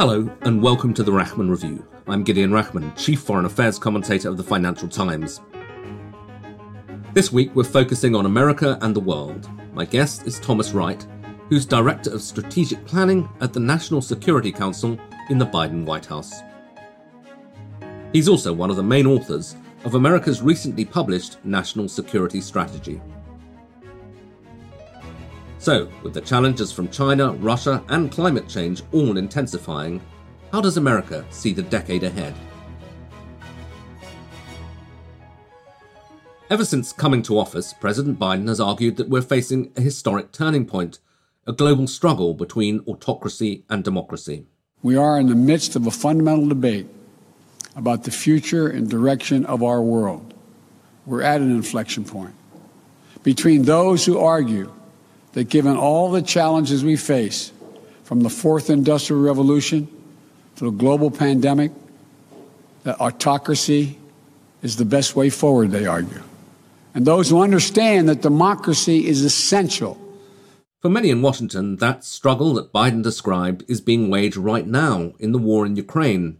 Hello, and welcome to the Rachman Review. I'm Gideon Rachman, Chief Foreign Affairs Commentator of the Financial Times. This week, we're focusing on America and the world. My guest is Thomas Wright, who's Director of Strategic Planning at the National Security Council in the Biden White House. He's also one of the main authors of America's recently published National Security Strategy. So, with the challenges from China, Russia, and climate change all intensifying, how does America see the decade ahead? Ever since coming to office, President Biden has argued that we're facing a historic turning point, a global struggle between autocracy and democracy. We are in the midst of a fundamental debate about the future and direction of our world. We're at an inflection point between those who argue that given all the challenges we face, from the fourth industrial revolution to the global pandemic, that autocracy is the best way forward, they argue. And those who understand that democracy is essential. For many in Washington, that struggle that Biden described is being waged right now in the war in Ukraine.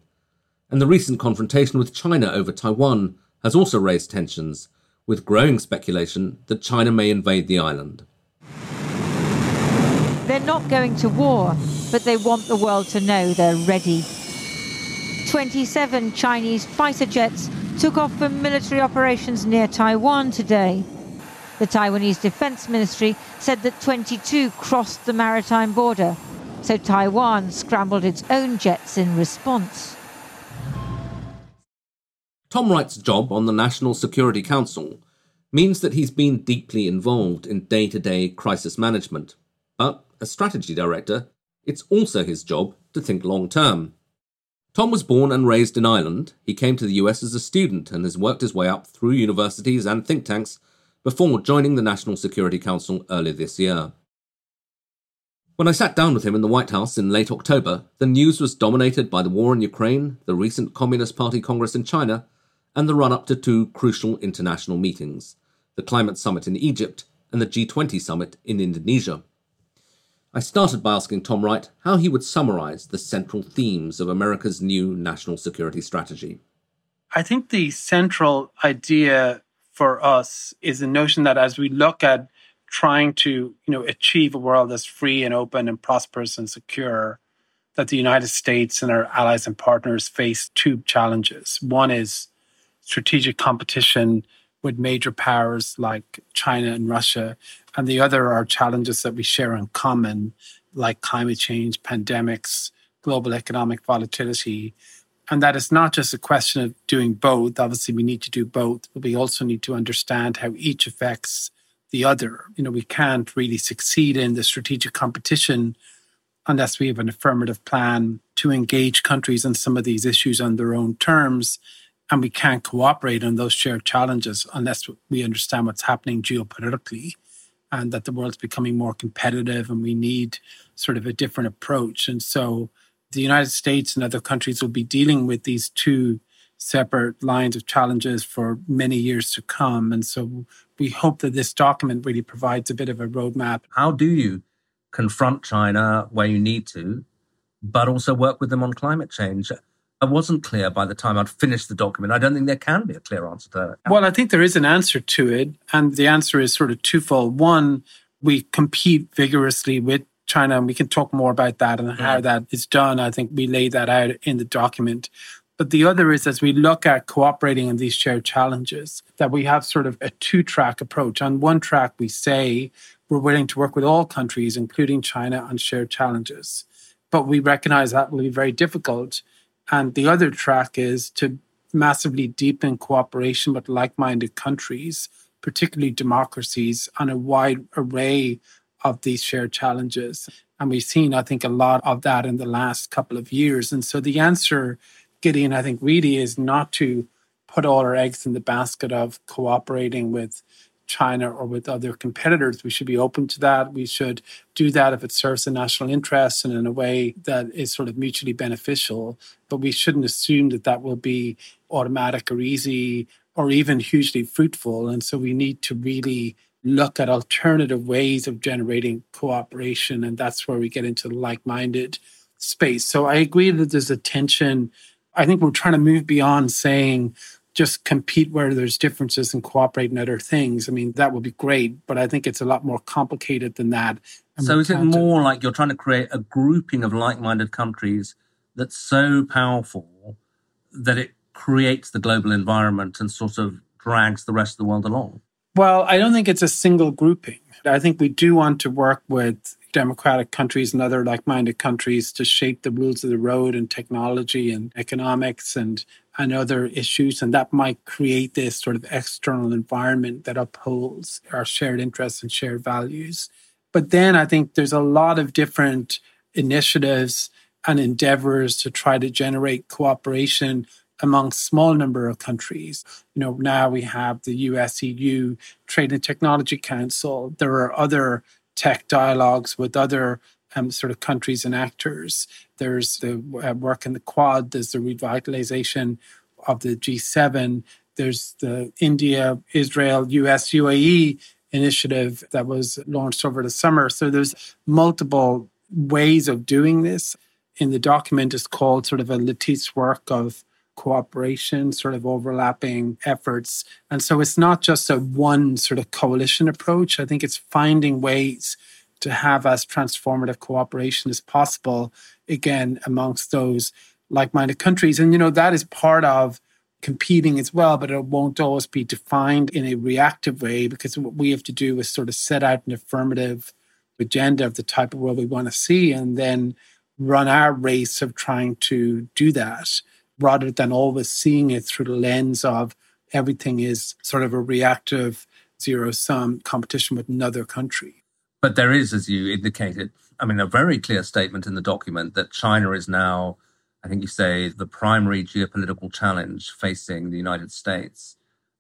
And the recent confrontation with China over Taiwan has also raised tensions, with growing speculation that China may invade the island. They're not going to war, but they want the world to know they're ready. 27 Chinese fighter jets took off for military operations near Taiwan today. The Taiwanese Defense Ministry said that 22 crossed the maritime border, so Taiwan scrambled its own jets in response. Tom Wright's job on the National Security Council means that he's been deeply involved in day to day crisis management. But as strategy director, it's also his job to think long term. Tom was born and raised in Ireland. He came to the US as a student and has worked his way up through universities and think tanks before joining the National Security Council earlier this year. When I sat down with him in the White House in late October, the news was dominated by the war in Ukraine, the recent Communist Party Congress in China, and the run up to two crucial international meetings the Climate Summit in Egypt and the G20 Summit in Indonesia. I started by asking Tom Wright how he would summarize the central themes of America's new national security strategy. I think the central idea for us is the notion that as we look at trying to, you know, achieve a world that's free and open and prosperous and secure, that the United States and our allies and partners face two challenges. One is strategic competition with major powers like China and Russia, and the other are challenges that we share in common, like climate change, pandemics, global economic volatility. And that is not just a question of doing both. Obviously, we need to do both, but we also need to understand how each affects the other. You know, we can't really succeed in the strategic competition unless we have an affirmative plan to engage countries on some of these issues on their own terms and we can't cooperate on those shared challenges unless we understand what's happening geopolitically and that the world's becoming more competitive and we need sort of a different approach. And so the United States and other countries will be dealing with these two separate lines of challenges for many years to come. And so we hope that this document really provides a bit of a roadmap. How do you confront China where you need to, but also work with them on climate change? I wasn't clear by the time I'd finished the document. I don't think there can be a clear answer to that. Well, I think there is an answer to it. And the answer is sort of twofold. One, we compete vigorously with China, and we can talk more about that and yeah. how that is done. I think we lay that out in the document. But the other is as we look at cooperating in these shared challenges, that we have sort of a two track approach. On one track, we say we're willing to work with all countries, including China, on shared challenges. But we recognize that will be very difficult and the other track is to massively deepen cooperation with like minded countries, particularly democracies, on a wide array of these shared challenges. And we've seen, I think, a lot of that in the last couple of years. And so the answer, Gideon, I think really is not to put all our eggs in the basket of cooperating with China or with other competitors. We should be open to that. We should do that if it serves the national interest and in a way that is sort of mutually beneficial. But we shouldn't assume that that will be automatic or easy or even hugely fruitful. And so we need to really look at alternative ways of generating cooperation. And that's where we get into the like minded space. So I agree that there's a tension. I think we're trying to move beyond saying, just compete where there's differences and cooperate in other things. I mean, that would be great, but I think it's a lot more complicated than that. so is it more like you're trying to create a grouping of like-minded countries that's so powerful that it creates the global environment and sort of drags the rest of the world along? Well, I don't think it's a single grouping. I think we do want to work with democratic countries and other like minded countries to shape the rules of the road and technology and economics and, and other issues. And that might create this sort of external environment that upholds our shared interests and shared values. But then I think there's a lot of different initiatives and endeavors to try to generate cooperation among small number of countries. You know, now we have the US EU Trade and Technology Council. There are other tech dialogues with other um, sort of countries and actors. There's the uh, work in the Quad, there's the revitalization of the G7, there's the India, Israel, US, UAE initiative that was launched over the summer. So there's multiple ways of doing this. In the document, it's called sort of a lattice work of cooperation, sort of overlapping efforts. And so it's not just a one sort of coalition approach. I think it's finding ways to have as transformative cooperation as possible, again, amongst those like minded countries. And, you know, that is part of competing as well, but it won't always be defined in a reactive way because what we have to do is sort of set out an affirmative agenda of the type of world we want to see and then run our race of trying to do that rather than always seeing it through the lens of everything is sort of a reactive zero sum competition with another country. But there is, as you indicated, I mean, a very clear statement in the document that China is now, I think you say, the primary geopolitical challenge facing the United States.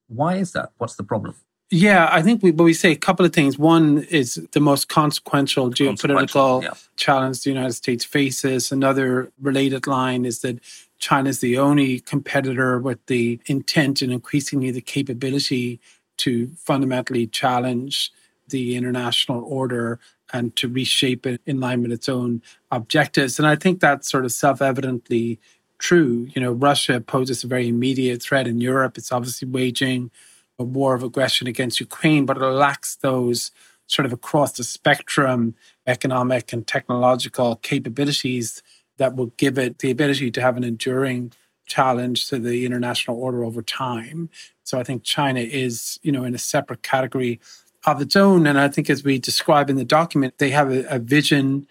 Why is that? What's the problem? Yeah, I think we, but we say a couple of things. One is the most consequential geopolitical consequential, yeah. challenge the United States faces. Another related line is that China is the only competitor with the intent and increasingly the capability to fundamentally challenge the international order and to reshape it in line with its own objectives. And I think that's sort of self evidently true. You know, Russia poses a very immediate threat in Europe. It's obviously waging a war of aggression against Ukraine, but it lacks those sort of across the spectrum economic and technological capabilities that will give it the ability to have an enduring challenge to the international order over time. So I think China is, you know, in a separate category of its own. And I think as we describe in the document, they have a, a vision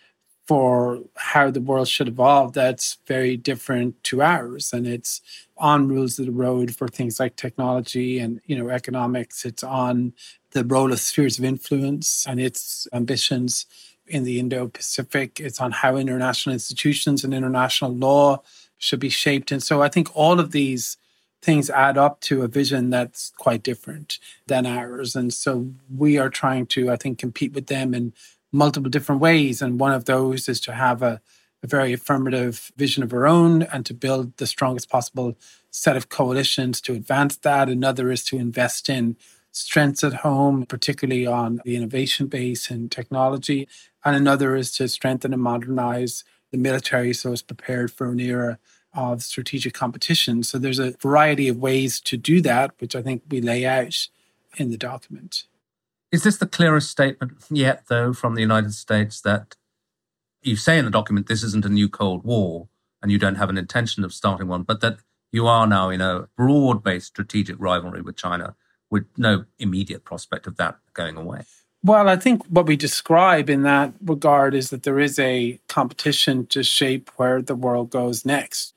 for how the world should evolve that's very different to ours. And it's on rules of the road for things like technology and, you know, economics. It's on the role of spheres of influence and its ambitions in the Indo Pacific. It's on how international institutions and international law should be shaped. And so I think all of these things add up to a vision that's quite different than ours. And so we are trying to, I think, compete with them in multiple different ways. And one of those is to have a, a very affirmative vision of our own and to build the strongest possible set of coalitions to advance that. Another is to invest in strengths at home, particularly on the innovation base and technology. And another is to strengthen and modernize the military so it's prepared for an era of strategic competition. So there's a variety of ways to do that, which I think we lay out in the document. Is this the clearest statement yet, though, from the United States that you say in the document this isn't a new Cold War and you don't have an intention of starting one, but that you are now in a broad based strategic rivalry with China with no immediate prospect of that going away? Well, I think what we describe in that regard is that there is a competition to shape where the world goes next.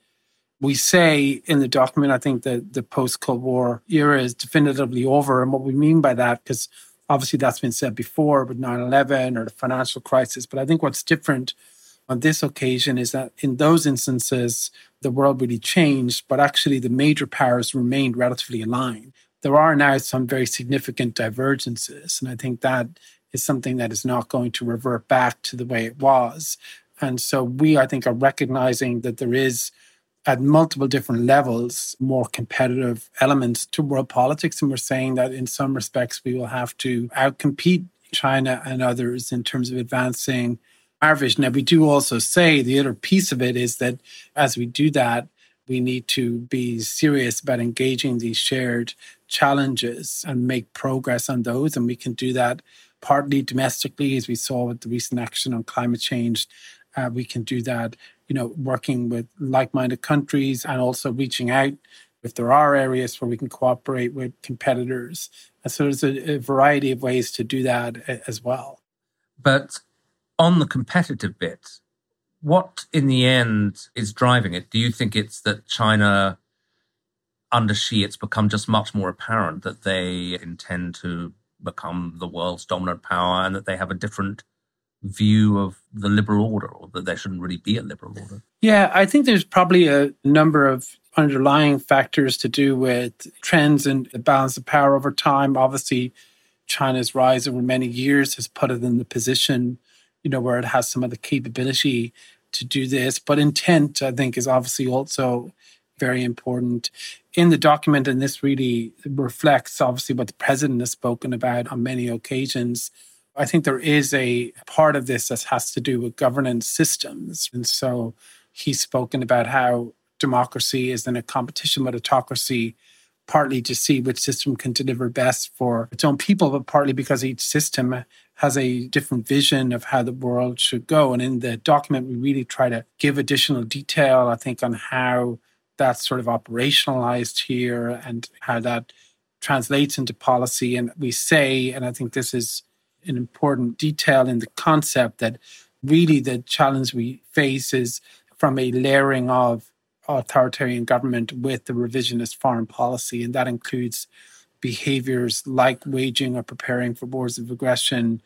We say in the document, I think that the post Cold War era is definitively over. And what we mean by that, because Obviously, that's been said before with 9 11 or the financial crisis. But I think what's different on this occasion is that in those instances, the world really changed, but actually the major powers remained relatively aligned. There are now some very significant divergences. And I think that is something that is not going to revert back to the way it was. And so we, I think, are recognizing that there is at multiple different levels more competitive elements to world politics. And we're saying that in some respects, we will have to outcompete China and others in terms of advancing our vision. And we do also say the other piece of it is that as we do that, we need to be serious about engaging these shared challenges and make progress on those. And we can do that partly domestically, as we saw with the recent action on climate change. Uh, we can do that, you know, working with like-minded countries and also reaching out if there are areas where we can cooperate with competitors. And so there's a, a variety of ways to do that as well. But on the competitive bit, what in the end is driving it? Do you think it's that China, under Xi, it's become just much more apparent that they intend to become the world's dominant power and that they have a different view of the liberal order or that there shouldn't really be a liberal order? Yeah, I think there's probably a number of underlying factors to do with trends and the balance of power over time. Obviously, China's rise over many years has put it in the position you know, where it has some of the capability to do this. But intent, I think, is obviously also very important in the document. And this really reflects, obviously, what the president has spoken about on many occasions. I think there is a part of this that has to do with governance systems. And so he's spoken about how democracy is in a competition with autocracy partly to see which system can deliver best for its own people, but partly because each system has a different vision of how the world should go. And in the document, we really try to give additional detail, I think, on how that's sort of operationalized here and how that translates into policy. And we say, and I think this is an important detail in the concept that really the challenge we face is from a layering of authoritarian government with the revisionist foreign policy. And that includes behaviors like waging or preparing for wars of aggression,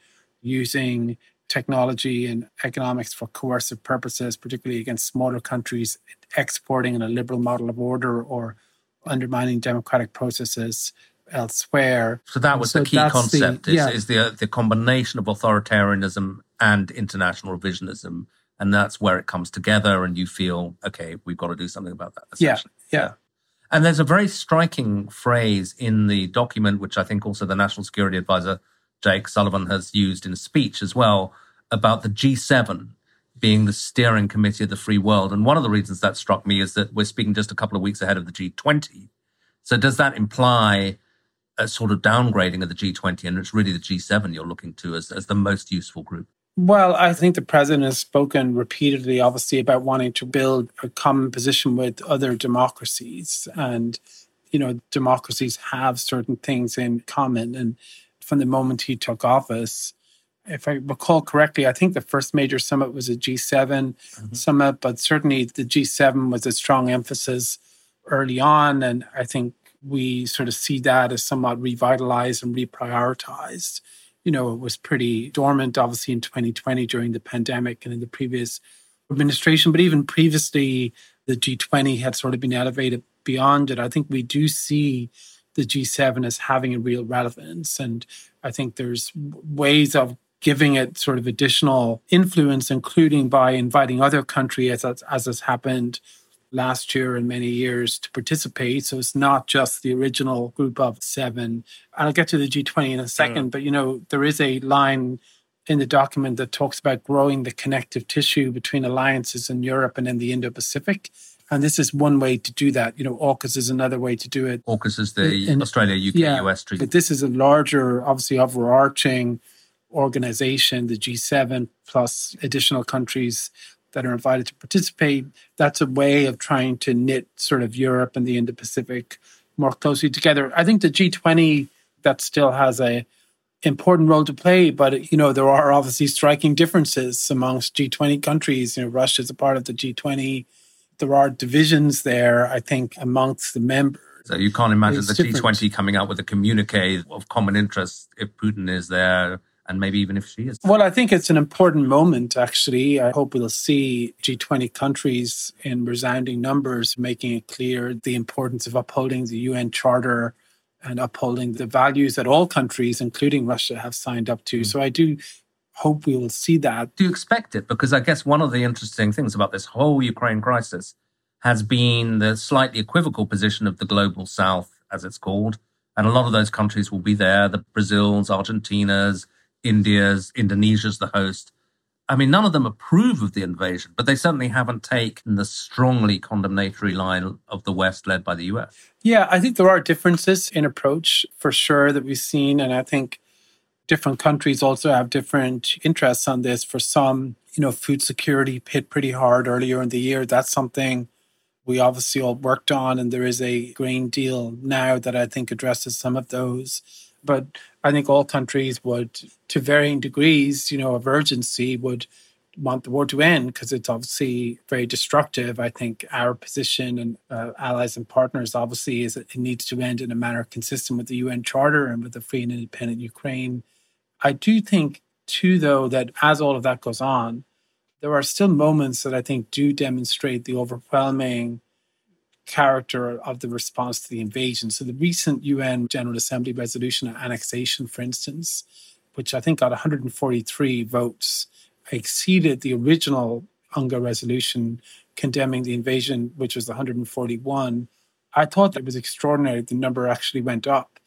using technology and economics for coercive purposes, particularly against smaller countries, exporting in a liberal model of order or undermining democratic processes elsewhere. So that was so the key concept: the, is, yeah. is the uh, the combination of authoritarianism and international revisionism and that's where it comes together and you feel okay we've got to do something about that yeah, yeah and there's a very striking phrase in the document which i think also the national security advisor jake sullivan has used in a speech as well about the g7 being the steering committee of the free world and one of the reasons that struck me is that we're speaking just a couple of weeks ahead of the g20 so does that imply a sort of downgrading of the G20, and it's really the G7 you're looking to as, as the most useful group? Well, I think the president has spoken repeatedly, obviously, about wanting to build a common position with other democracies. And, you know, democracies have certain things in common. And from the moment he took office, if I recall correctly, I think the first major summit was a G7 mm-hmm. summit, but certainly the G7 was a strong emphasis early on. And I think we sort of see that as somewhat revitalized and reprioritized you know, it was pretty dormant, obviously, in 2020 during the pandemic and in the previous administration. But even previously, the G20 had sort of been elevated beyond it. I think we do see the G7 as having a real relevance. And I think there's ways of giving it sort of additional influence, including by inviting other countries, as, as has happened last year and many years to participate. So it's not just the original group of seven. And I'll get to the G20 in a second, mm. but you know, there is a line in the document that talks about growing the connective tissue between alliances in Europe and in the Indo Pacific. And this is one way to do that. You know, AUKUS is another way to do it. AUKUS is the in, Australia, UK, yeah, US treaty. But this is a larger, obviously overarching organization, the G7 plus additional countries that are invited to participate. That's a way of trying to knit sort of Europe and the Indo Pacific more closely together. I think the G20 that still has a important role to play, but you know there are obviously striking differences amongst G20 countries. You know, Russia is a part of the G20. There are divisions there, I think, amongst the members. So you can't imagine it's the different. G20 coming out with a communique of common interest if Putin is there and maybe even if Xi is. Well, I think it's an important moment, actually. I hope we'll see G20 countries in resounding numbers making it clear the importance of upholding the UN Charter and upholding the values that all countries, including Russia, have signed up to. Mm. So I do hope we will see that. Do you expect it? Because I guess one of the interesting things about this whole Ukraine crisis has been the slightly equivocal position of the global south, as it's called. And a lot of those countries will be there the Brazils, Argentinas, India's, Indonesia's the host. I mean, none of them approve of the invasion, but they certainly haven't taken the strongly condemnatory line of the West led by the US. Yeah, I think there are differences in approach for sure that we've seen. And I think different countries also have different interests on this. For some, you know, food security hit pretty hard earlier in the year. That's something we obviously all worked on. And there is a grain deal now that I think addresses some of those. But I think all countries would, to varying degrees, you know, of urgency, would want the war to end because it's obviously very destructive. I think our position and uh, allies and partners obviously is that it needs to end in a manner consistent with the UN Charter and with the free and independent Ukraine. I do think, too, though, that as all of that goes on, there are still moments that I think do demonstrate the overwhelming character of the response to the invasion. So the recent UN General Assembly resolution on annexation, for instance, which I think got 143 votes, exceeded the original UNGA resolution condemning the invasion, which was 141. I thought that was extraordinary. The number actually went up.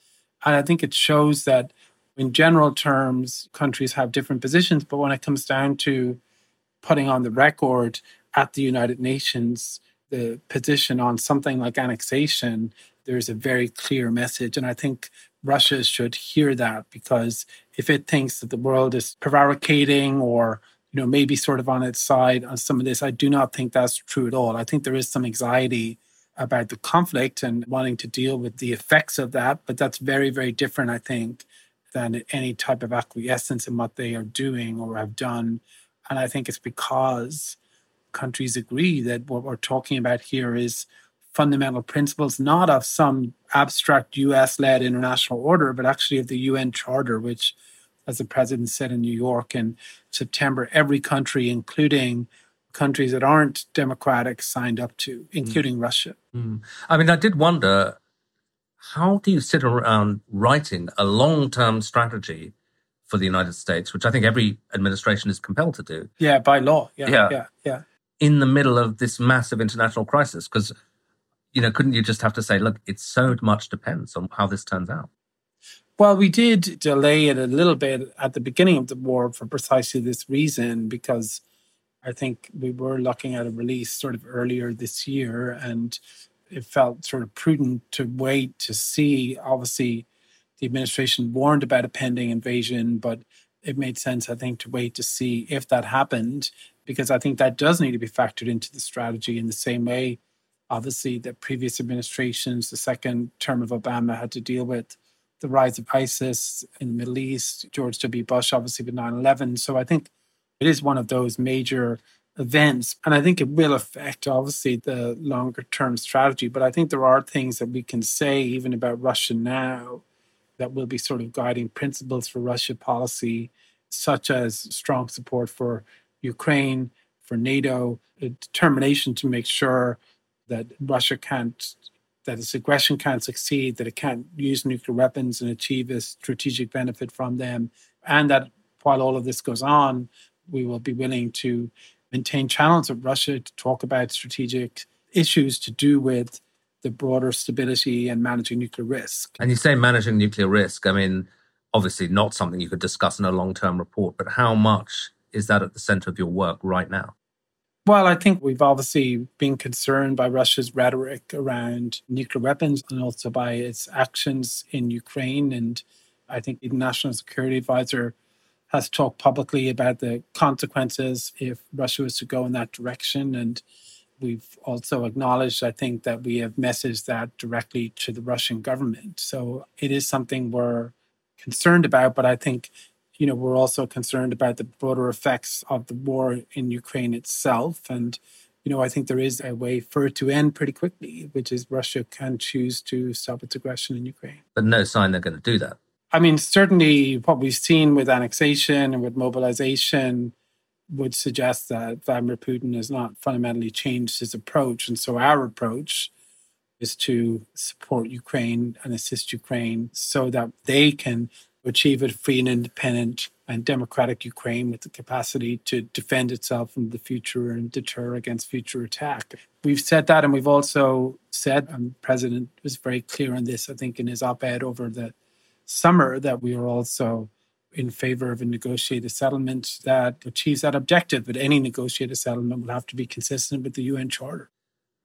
And I think it shows that in general terms, countries have different positions, but when it comes down to putting on the record at the United Nations, the position on something like annexation, there's a very clear message. And I think Russia should hear that because if it thinks that the world is prevaricating or you know maybe sort of on its side on some of this, I do not think that's true at all. I think there is some anxiety about the conflict and wanting to deal with the effects of that, but that's very, very different, I think, than any type of acquiescence in what they are doing or have done. And I think it's because countries agree that what we're talking about here is fundamental principles, not of some abstract US led international order, but actually of the UN Charter, which, as the president said in New York in September, every country, including countries that aren't democratic, signed up to, including mm. Russia. Mm. I mean, I did wonder how do you sit around um, writing a long term strategy for the United States, which I think every administration is compelled to do? Yeah, by law. Yeah, yeah, yeah. yeah in the middle of this massive international crisis? Because, you know, couldn't you just have to say, look, it so much depends on how this turns out? Well, we did delay it a little bit at the beginning of the war for precisely this reason, because I think we were looking at a release sort of earlier this year, and it felt sort of prudent to wait to see. Obviously, the administration warned about a pending invasion, but it made sense, I think, to wait to see if that happened because I think that does need to be factored into the strategy in the same way, obviously, that previous administrations, the second term of Obama, had to deal with the rise of ISIS in the Middle East, George W. Bush, obviously, with 9 11. So I think it is one of those major events. And I think it will affect, obviously, the longer term strategy. But I think there are things that we can say, even about Russia now, that will be sort of guiding principles for Russia policy, such as strong support for Ukraine, for NATO, a determination to make sure that Russia can't, that its aggression can't succeed, that it can't use nuclear weapons and achieve a strategic benefit from them, and that while all of this goes on, we will be willing to maintain channels with Russia to talk about strategic issues to do with the broader stability and managing nuclear risk. And you say managing nuclear risk. I mean, obviously not something you could discuss in a long term report, but how much is that at the center of your work right now? Well, I think we've obviously been concerned by Russia's rhetoric around nuclear weapons and also by its actions in Ukraine. And I think the National Security Advisor has talked publicly about the consequences if Russia was to go in that direction. And we've also acknowledged, I think, that we have messaged that directly to the Russian government. So it is something we're concerned about, but I think you know, we're also concerned about the broader effects of the war in Ukraine itself. And, you know, I think there is a way for it to end pretty quickly, which is Russia can choose to stop its aggression in Ukraine. But no sign they're going to do that. I mean, certainly what we've seen with annexation and with mobilization would suggest that Vladimir Putin has not fundamentally changed his approach. And so our approach is to support Ukraine and assist Ukraine so that they can achieve a free and independent and democratic Ukraine with the capacity to defend itself in the future and deter against future attack. We've said that, and we've also said, and president was very clear on this, I think, in his op ed over the summer, that we are also in favor of a negotiated settlement that achieves that objective. But any negotiated settlement will have to be consistent with the UN Charter.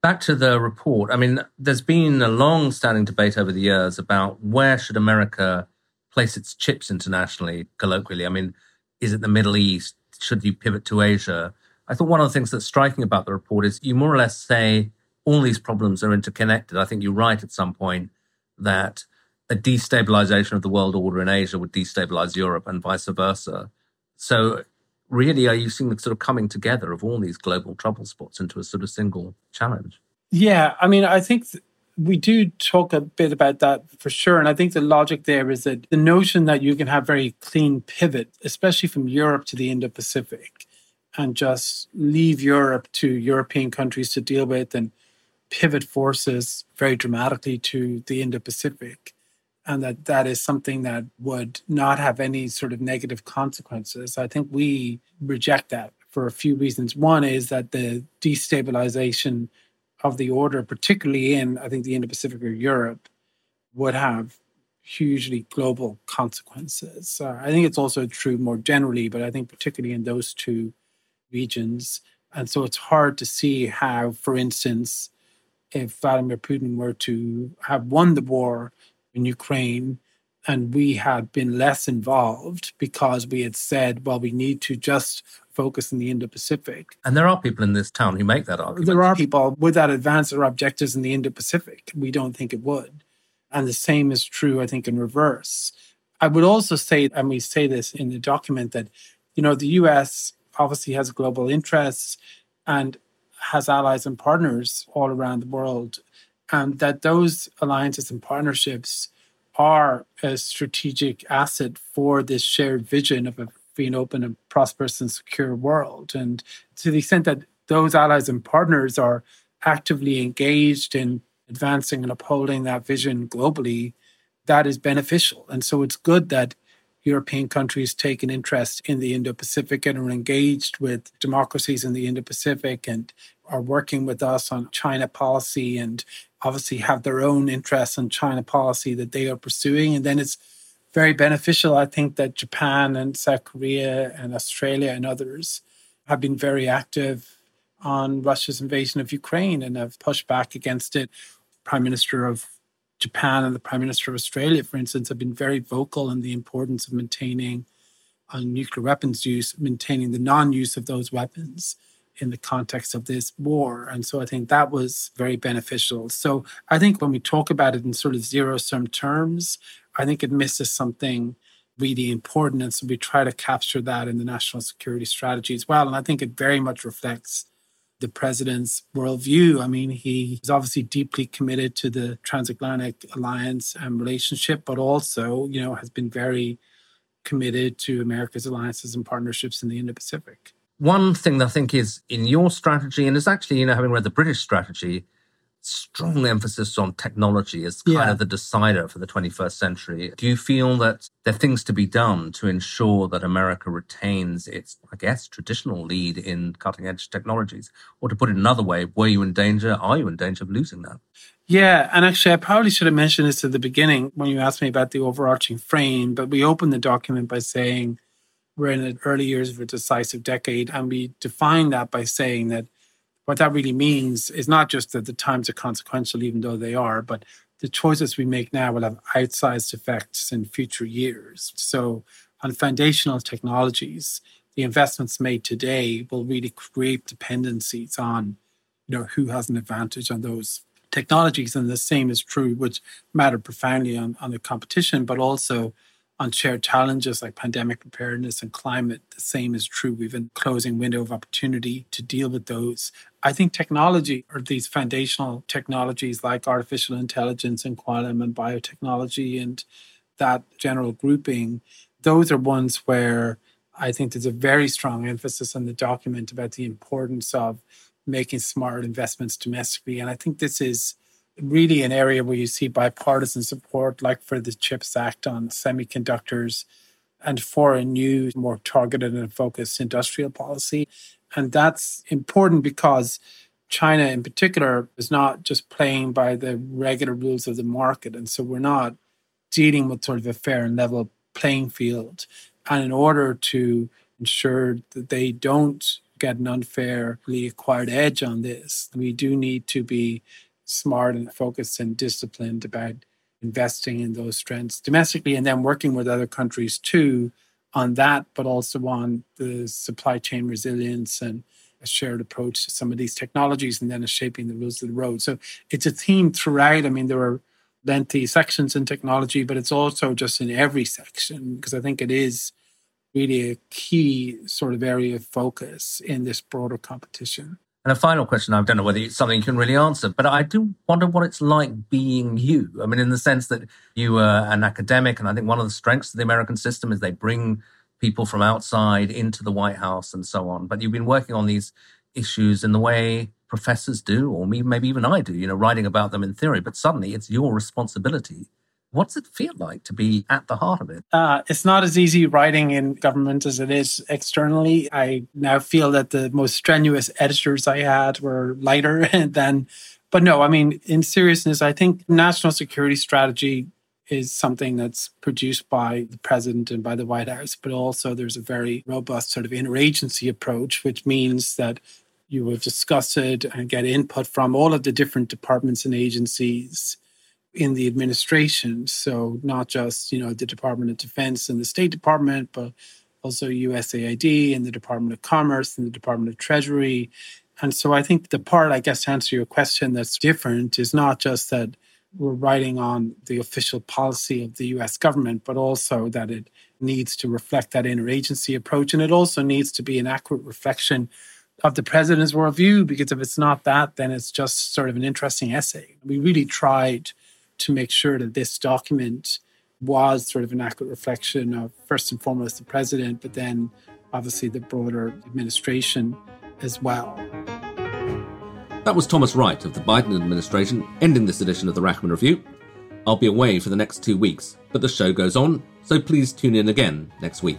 Back to the report. I mean, there's been a long standing debate over the years about where should America place its chips internationally, colloquially. I mean, is it the Middle East? Should you pivot to Asia? I thought one of the things that's striking about the report is you more or less say all these problems are interconnected. I think you write at some point that a destabilization of the world order in Asia would destabilize Europe and vice versa. So, really, are you seeing the sort of coming together of all these global trouble spots into a sort of single challenge? Yeah, I mean, I think th- we do talk a bit about that for sure. And I think the logic there is that the notion that you can have very clean pivot, especially from Europe to the Indo Pacific, and just leave Europe to European countries to deal with and pivot forces very dramatically to the Indo Pacific and that that is something that would not have any sort of negative consequences. I think we reject that for a few reasons. One is that the destabilization of the order, particularly in, I think, the Indo Pacific or Europe, would have hugely global consequences. Uh, I think it's also true more generally, but I think particularly in those two regions. And so it's hard to see how, for instance, if Vladimir Putin were to have won the war, in Ukraine, and we had been less involved because we had said, well, we need to just focus in the Indo Pacific. And there are people in this town who make that argument. There are people with that advance their objectives in the Indo Pacific. We don't think it would. And the same is true, I think, in reverse. I would also say, and we say this in the document, that, you know, the US obviously has global interests and has allies and partners all around the world and that those alliances and partnerships are a strategic asset for this shared vision of a free and open and prosperous and secure world. And to the extent that those allies and partners are actively engaged in advancing and upholding that vision globally, that is beneficial. And so it's good that European countries take an interest in the Indo Pacific and are engaged with democracies in the Indo Pacific and are working with us on China policy and obviously have their own interests in China policy that they are pursuing. And then it's very beneficial, I think, that Japan and South Korea and Australia and others have been very active on Russia's invasion of Ukraine and have pushed back against it. Prime Minister of Japan and the Prime Minister of Australia, for instance, have been very vocal on the importance of maintaining on uh, nuclear weapons use, maintaining the non-use of those weapons in the context of this war. And so I think that was very beneficial. So I think when we talk about it in sort of zero sum terms, I think it misses something really important. And so we try to capture that in the national security strategy as well. And I think it very much reflects the president's worldview. I mean, he is obviously deeply committed to the transatlantic alliance and relationship, but also, you know, has been very committed to America's alliances and partnerships in the Indo Pacific one thing that I think is in your strategy, and is actually, you know, having read the British strategy, strong emphasis on technology as kind yeah. of the decider for the 21st century. Do you feel that there are things to be done to ensure that America retains its, I guess, traditional lead in cutting edge technologies? Or to put it another way, were you in danger? Are you in danger of losing that? Yeah, and actually, I probably should have mentioned this at the beginning when you asked me about the overarching frame, but we opened the document by saying we're in the early years of a decisive decade, and we define that by saying that what that really means is not just that the times are consequential, even though they are, but the choices we make now will have outsized effects in future years. So, on foundational technologies, the investments made today will really create dependencies on, you know, who has an advantage on those technologies. And the same is true, which matter profoundly on, on the competition, but also on shared challenges like pandemic preparedness and climate. The same is true. We've a closing window of opportunity to deal with those. I think technology or these foundational technologies like artificial intelligence and quantum and biotechnology and that general grouping, those are ones where I think there's a very strong emphasis on the document about the importance of making smart investments domestically. And I think this is really an area where you see bipartisan support, like for the CHIPS Act on semiconductors and for a new, more targeted and focused industrial policy. And that's important because China, in particular, is not just playing by the regular rules of the market. And so we're not dealing with sort of a fair and level playing field. And in order to ensure that they don't get an unfairly acquired edge on this, we do need to be smart and focused and disciplined about investing in those strengths domestically and then working with other countries too on that, but also on the supply chain resilience and a shared approach to some of these technologies and then shaping the rules of the road. So it's a theme throughout. I mean, there are lengthy sections in technology, but it's also just in every section because I think it is really a key sort of area of focus in this broader competition. And a final question, I don't know whether it's something you can really answer, but I do wonder what it's like being you. I mean, in the sense that you are an academic, and I think one of the strengths of the American system is they bring people from outside into the White House and so on. But you've been working on these issues in the way professors do, or maybe even I do, you know, writing about them in theory, but suddenly it's your responsibility What's it feel like to be at the heart of it? Uh, it's not as easy writing in government as it is externally. I now feel that the most strenuous editors I had were lighter than. But no, I mean, in seriousness, I think national security strategy is something that's produced by the president and by the White House, but also there's a very robust sort of interagency approach, which means that you will discuss it and get input from all of the different departments and agencies in the administration. So not just you know the Department of Defense and the State Department, but also USAID and the Department of Commerce and the Department of Treasury. And so I think the part, I guess, to answer your question that's different is not just that we're writing on the official policy of the US government, but also that it needs to reflect that interagency approach. And it also needs to be an accurate reflection of the president's worldview, because if it's not that, then it's just sort of an interesting essay. We really tried to make sure that this document was sort of an accurate reflection of first and foremost the president, but then obviously the broader administration as well. That was Thomas Wright of the Biden administration ending this edition of the Rachman Review. I'll be away for the next two weeks, but the show goes on, so please tune in again next week.